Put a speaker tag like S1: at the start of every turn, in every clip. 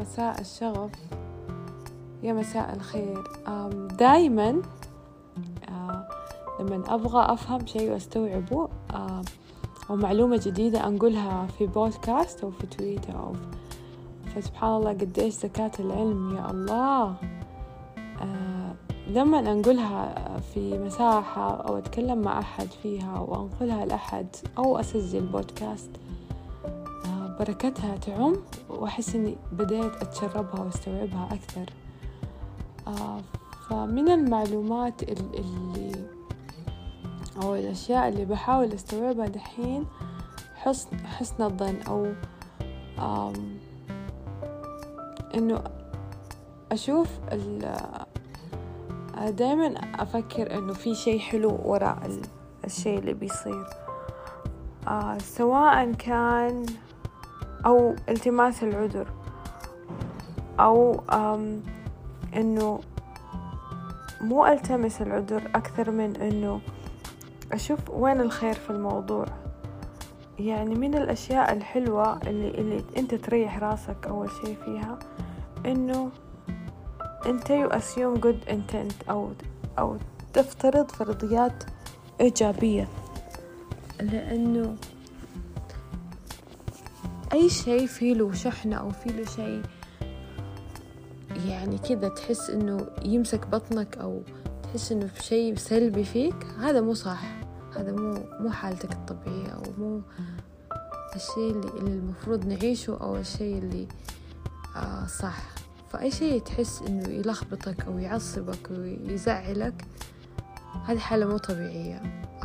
S1: مساء الشغف يا مساء الخير. دايما آه، لما أبغى أفهم شيء وأستوعبه أو معلومة جديدة أنقلها في بودكاست أو في تويتر أو فسبحان الله قديش زكاة العلم يا الله. آه، لما أنقلها في مساحة أو أتكلم مع أحد فيها أو أنقلها لأحد أو أسجل بودكاست بركتها تعم وأحس إني بديت أتشربها وأستوعبها أكثر. آه فمن المعلومات اللي أو الأشياء اللي بحاول أستوعبها دحين حسن حسن الظن أو إنه أشوف دايما أفكر إنه في شيء حلو وراء الشيء اللي بيصير. آه سواء كان أو التماس العذر أو إنه مو ألتمس العذر أكثر من إنه أشوف وين الخير في الموضوع. يعني من الأشياء الحلوة اللي, اللي أنت تريح راسك أول شي فيها إنه أنت you assume good intent أو أو تفترض فرضيات إيجابية. لأنه أي شيء فيه له شحنة أو فيه له شيء. يعني كذا تحس إنه يمسك بطنك أو تحس إنه في شيء سلبي فيك. هذا مو صح. هذا مو مو حالتك الطبيعية أو مو الشيء اللي, المفروض نعيشه أو الشيء اللي آه صح. فأي شيء تحس إنه يلخبطك أو يعصبك ويزعلك هذه حالة مو طبيعية. ف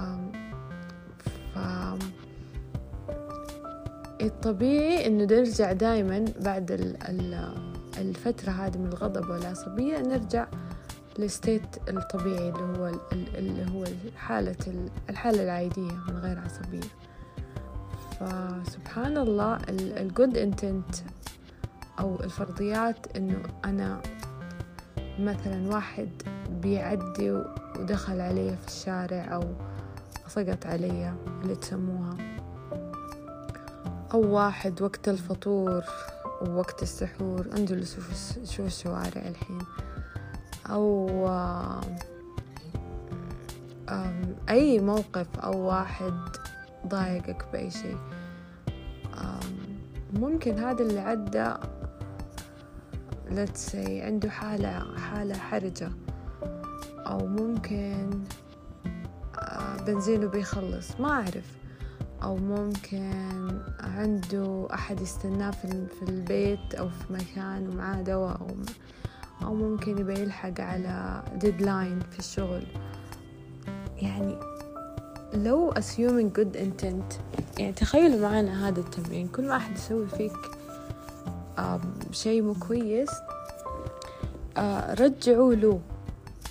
S1: الطبيعي إنه نرجع دايما بعد الفترة هذه من الغضب والعصبية نرجع للستيت الطبيعي اللي هو اللي هو حالة الحالة العادية من غير عصبية. فسبحان الله الجود انتنت أو الفرضيات إنه أنا مثلا واحد بيعدي ودخل علي في الشارع أو سقط علي اللي تسموها. أو واحد وقت الفطور ووقت السحور انزلوا شوفوا الشوارع الحين. أو أي موقف أو واحد ضايقك بأي شيء. ممكن هذا اللي عدى let's say عنده حالة حالة حرجة. أو ممكن بنزينه بيخلص. ما أعرف. أو ممكن عنده أحد يستناه في البيت أو في مكان ومعاه دواء أو, أو ممكن يبي يلحق على ديدلاين في الشغل. يعني لو assuming good intent يعني تخيلوا معنا هذا التمرين كل ما أحد يسوي فيك شيء مو كويس رجعوا له.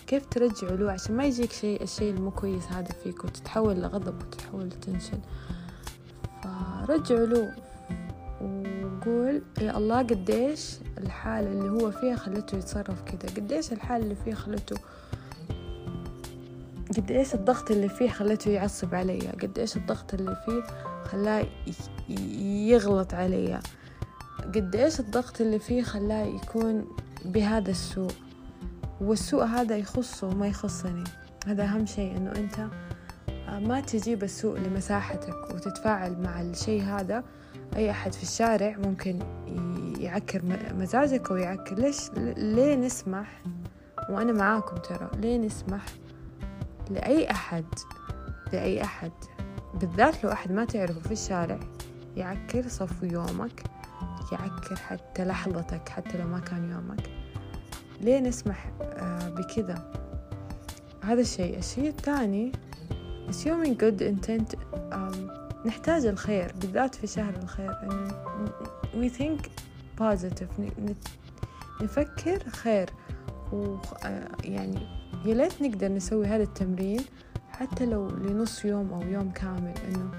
S1: كيف ترجعوا له؟ عشان ما يجيك شيء الشيء المو كويس هذا فيك وتتحول لغضب وتتحول لتنشن. فرجعوا له وقول يا الله قديش الحالة اللي هو فيها خلته يتصرف كده قديش الحالة اللي فيها خلته قد إيش الضغط اللي فيه خلته يعصب عليا قد إيش الضغط اللي فيه خلاه يغلط عليا قد إيش الضغط اللي فيه خلاه يكون بهذا السوء والسوء هذا يخصه وما يخصني. هذا أهم شيء إنه أنت ما تجيب السوء لمساحتك وتتفاعل مع الشيء هذا أي أحد في الشارع ممكن يعكر مزاجك أو يعكر. ليش؟ ليه نسمح؟ وأنا معاكم ترى ليه نسمح لأي أحد؟ لأي أحد. بالذات لو أحد ما تعرفه في الشارع يعكر صفو يومك يعكر حتى لحظتك حتى لو ما كان يومك. ليه نسمح؟ آه، بكذا. هذا الشيء. الشيء الثاني assuming good intent um, نحتاج الخير بالذات في شهر الخير. إنه we think positive. نفكر خير. ويعني آه، يا ليت نقدر نسوي هذا التمرين حتى لو لنص يوم أو يوم كامل. إنه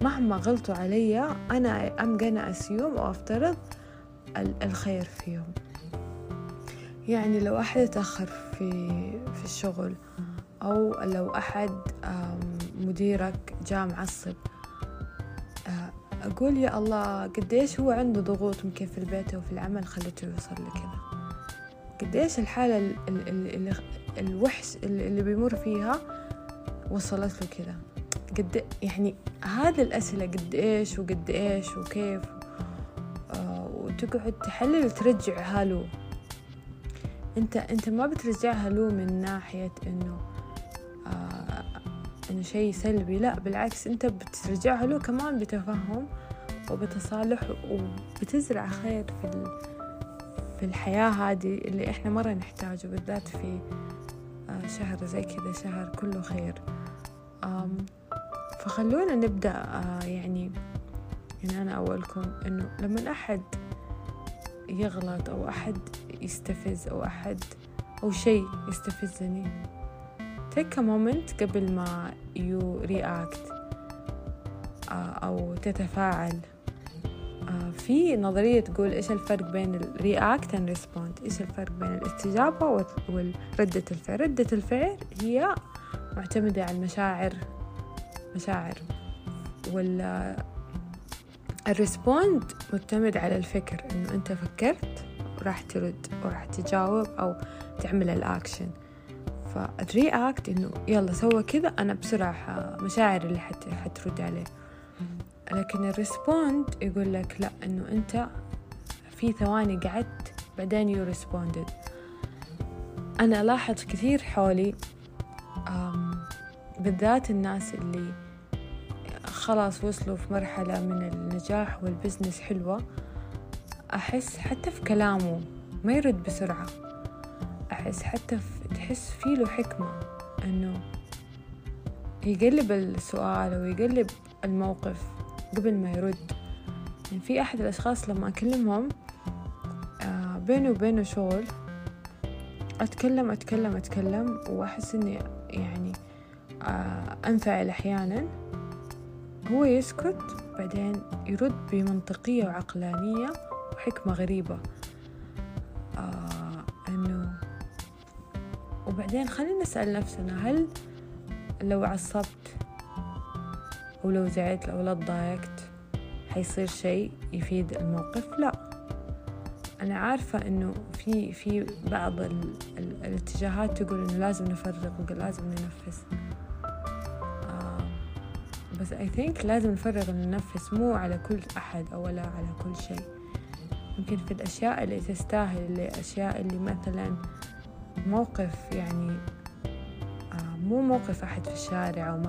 S1: مهما غلطوا علي أنا أم gonna assume أو أفترض الخير فيهم. يعني لو أحد يتأخر في في الشغل أو لو أحد مديرك جاء معصب. أقول يا الله قديش هو عنده ضغوط يمكن في البيت وفي العمل؟ خلته يوصل لكذا قديش الحالة ال ال ال ال الوحش اللي بيمر فيها وصلت له كذا؟ قد يعني هذه الأسئلة قد إيش وقد إيش وكيف؟ آه وتقعد تحلل وترجعها له أنت أنت ما بترجعها له من ناحية آه إنه شيء سلبي. لا بالعكس أنت بترجعها له كمان بتفهم وبتصالح وبتزرع خير في في الحياة هذه اللي إحنا مرة نحتاجه بالذات في آه شهر زي كذا شهر كله خير. فخلونا نبدأ آه يعني يعني أنا أولكم إنه لما أحد يغلط أو أحد يستفز أو أحد أو شيء يستفزني take a moment قبل ما you react آه أو تتفاعل. آه في نظرية تقول إيش الفرق بين ال react and respond إيش الفرق بين الاستجابة وردة الفعل؟ ردة الفعل هي معتمدة على المشاعر مشاعر. ولا الريسبوند معتمد على الفكر إنه أنت فكرت وراح ترد وراح تجاوب أو تعمل الاكشن فال react إنه يلا سوى كذا أنا بسرعة مشاعر اللي حت حترد عليه. لكن ال respond يقول لك لا إنه أنت في ثواني قعدت بعدين you responded أنا الاحظ كثير حولي بالذات الناس اللي خلاص وصلوا في مرحلة من النجاح وال business حلوة أحس حتى في كلامه ما يرد بسرعة. أحس حتى في تحس فيه له حكمة أنه يقلب السؤال أو يقلب الموقف قبل ما يرد. يعني في أحد الأشخاص لما أكلمهم آه بينه وبينه شغل أتكلم أتكلم أتكلم وأحس إني يعني آه أنفعل أحيانا. هو يسكت بعدين يرد بمنطقية وعقلانية وحكمة غريبة. آه وبعدين خلينا نسأل نفسنا هل لو عصبت أو لو زعلت أو لا تضايقت حيصير شيء يفيد الموقف؟ لا. أنا عارفة إنه في في بعض ال ال الاتجاهات تقول إنه لازم نفرغ ولازم ننفس. بس اي ثينك لازم نفرغ النفس مو على كل أحد أو ولا على كل شيء. يمكن في الأشياء اللي تستاهل الأشياء اللي مثلا موقف يعني آه مو موقف أحد في الشارع أو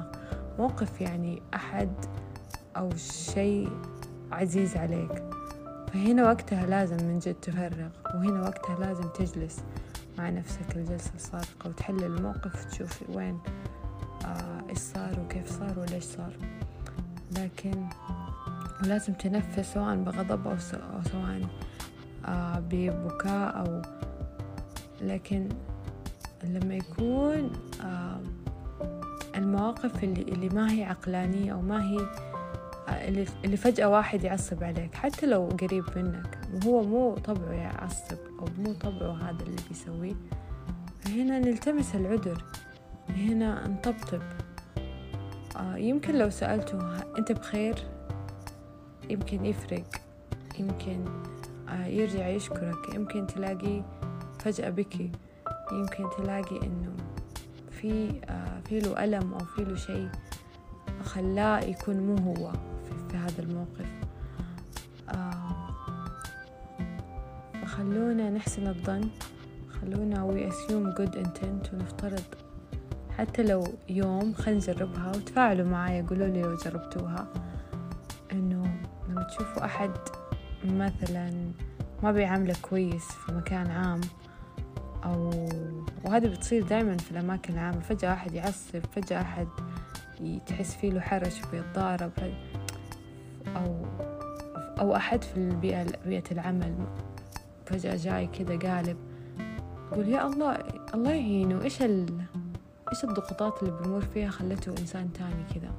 S1: موقف يعني أحد أو شيء عزيز عليك. فهنا وقتها لازم من جد تفرغ وهنا وقتها لازم تجلس مع نفسك الجلسة الصادقة وتحلل الموقف وتشوف وين آه إيش صار وكيف صار وليش صار. لكن لازم تنفس سواء بغضب أو سواء آه ببكاء أو لكن لما يكون المواقف اللي, اللي ما هي عقلانية أو ما هي آه اللي, فجأة واحد يعصب عليك حتى لو قريب منك وهو مو طبعه يعصب أو مو طبعه هذا اللي بيسويه هنا نلتمس العذر هنا نطبطب. آه يمكن لو سألته أنت بخير؟ يمكن يفرق يمكن آه يرجع يشكرك يمكن تلاقي فجأة بكي يمكن تلاقي إنه في آه في له ألم أو في له شيء خلاه يكون مو هو في, في هذا الموقف. آه فخلونا نحسن الظن خلونا we assume good intent ونفترض حتى لو يوم خلينا نجربها وتفاعلوا معايا قولوا لي لو جربتوها. إنه لما تشوفوا أحد مثلا ما بيعاملك كويس في مكان عام أو وهذا بتصير دائما في الأماكن العامة. فجأة أحد يعصب فجأة أحد تحس فيه له حرج بيتضارب أو أو أحد في البيئة بيئة العمل. فجأة جاي كذا قالب قول يا الله الله يهينه. إيش ال إيش الضغوطات اللي بمر فيها خلته إنسان تاني كذا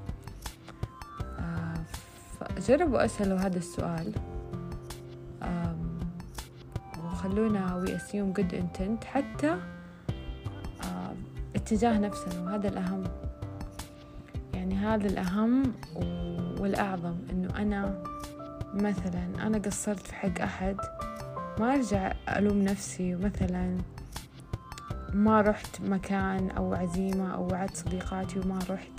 S1: آه فجربوا أسألوا هذا السؤال. وخلونا we assume good intent حتى آه اتجاه نفسنا وهذا الأهم يعني هذا الأهم. والأعظم إنه أنا مثلا أنا قصرت في حق أحد ما أرجع ألوم نفسي مثلا ما رحت مكان أو عزيمة أو وعدت صديقاتي وما رحت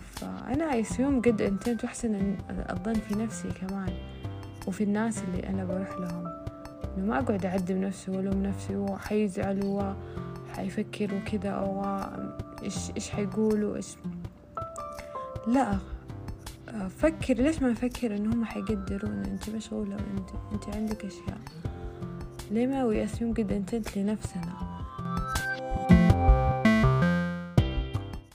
S1: فأنا أسيوم قد انتنت وأحسن الظن في نفسي كمان وفي الناس اللي أنا بروح لهم إنه ما أقعد أعذب نفسي وألوم نفسي وحيزعلوا وحيفكر وكذا أو إيش إيش حيقولوا إيش. لا فكر ليش ما نفكر إن هم حيقدرون؟ أنت مشغولة وأنت أنت عندك أشياء. ليه ما ويأسيوم قد أنتنت لنفسنا؟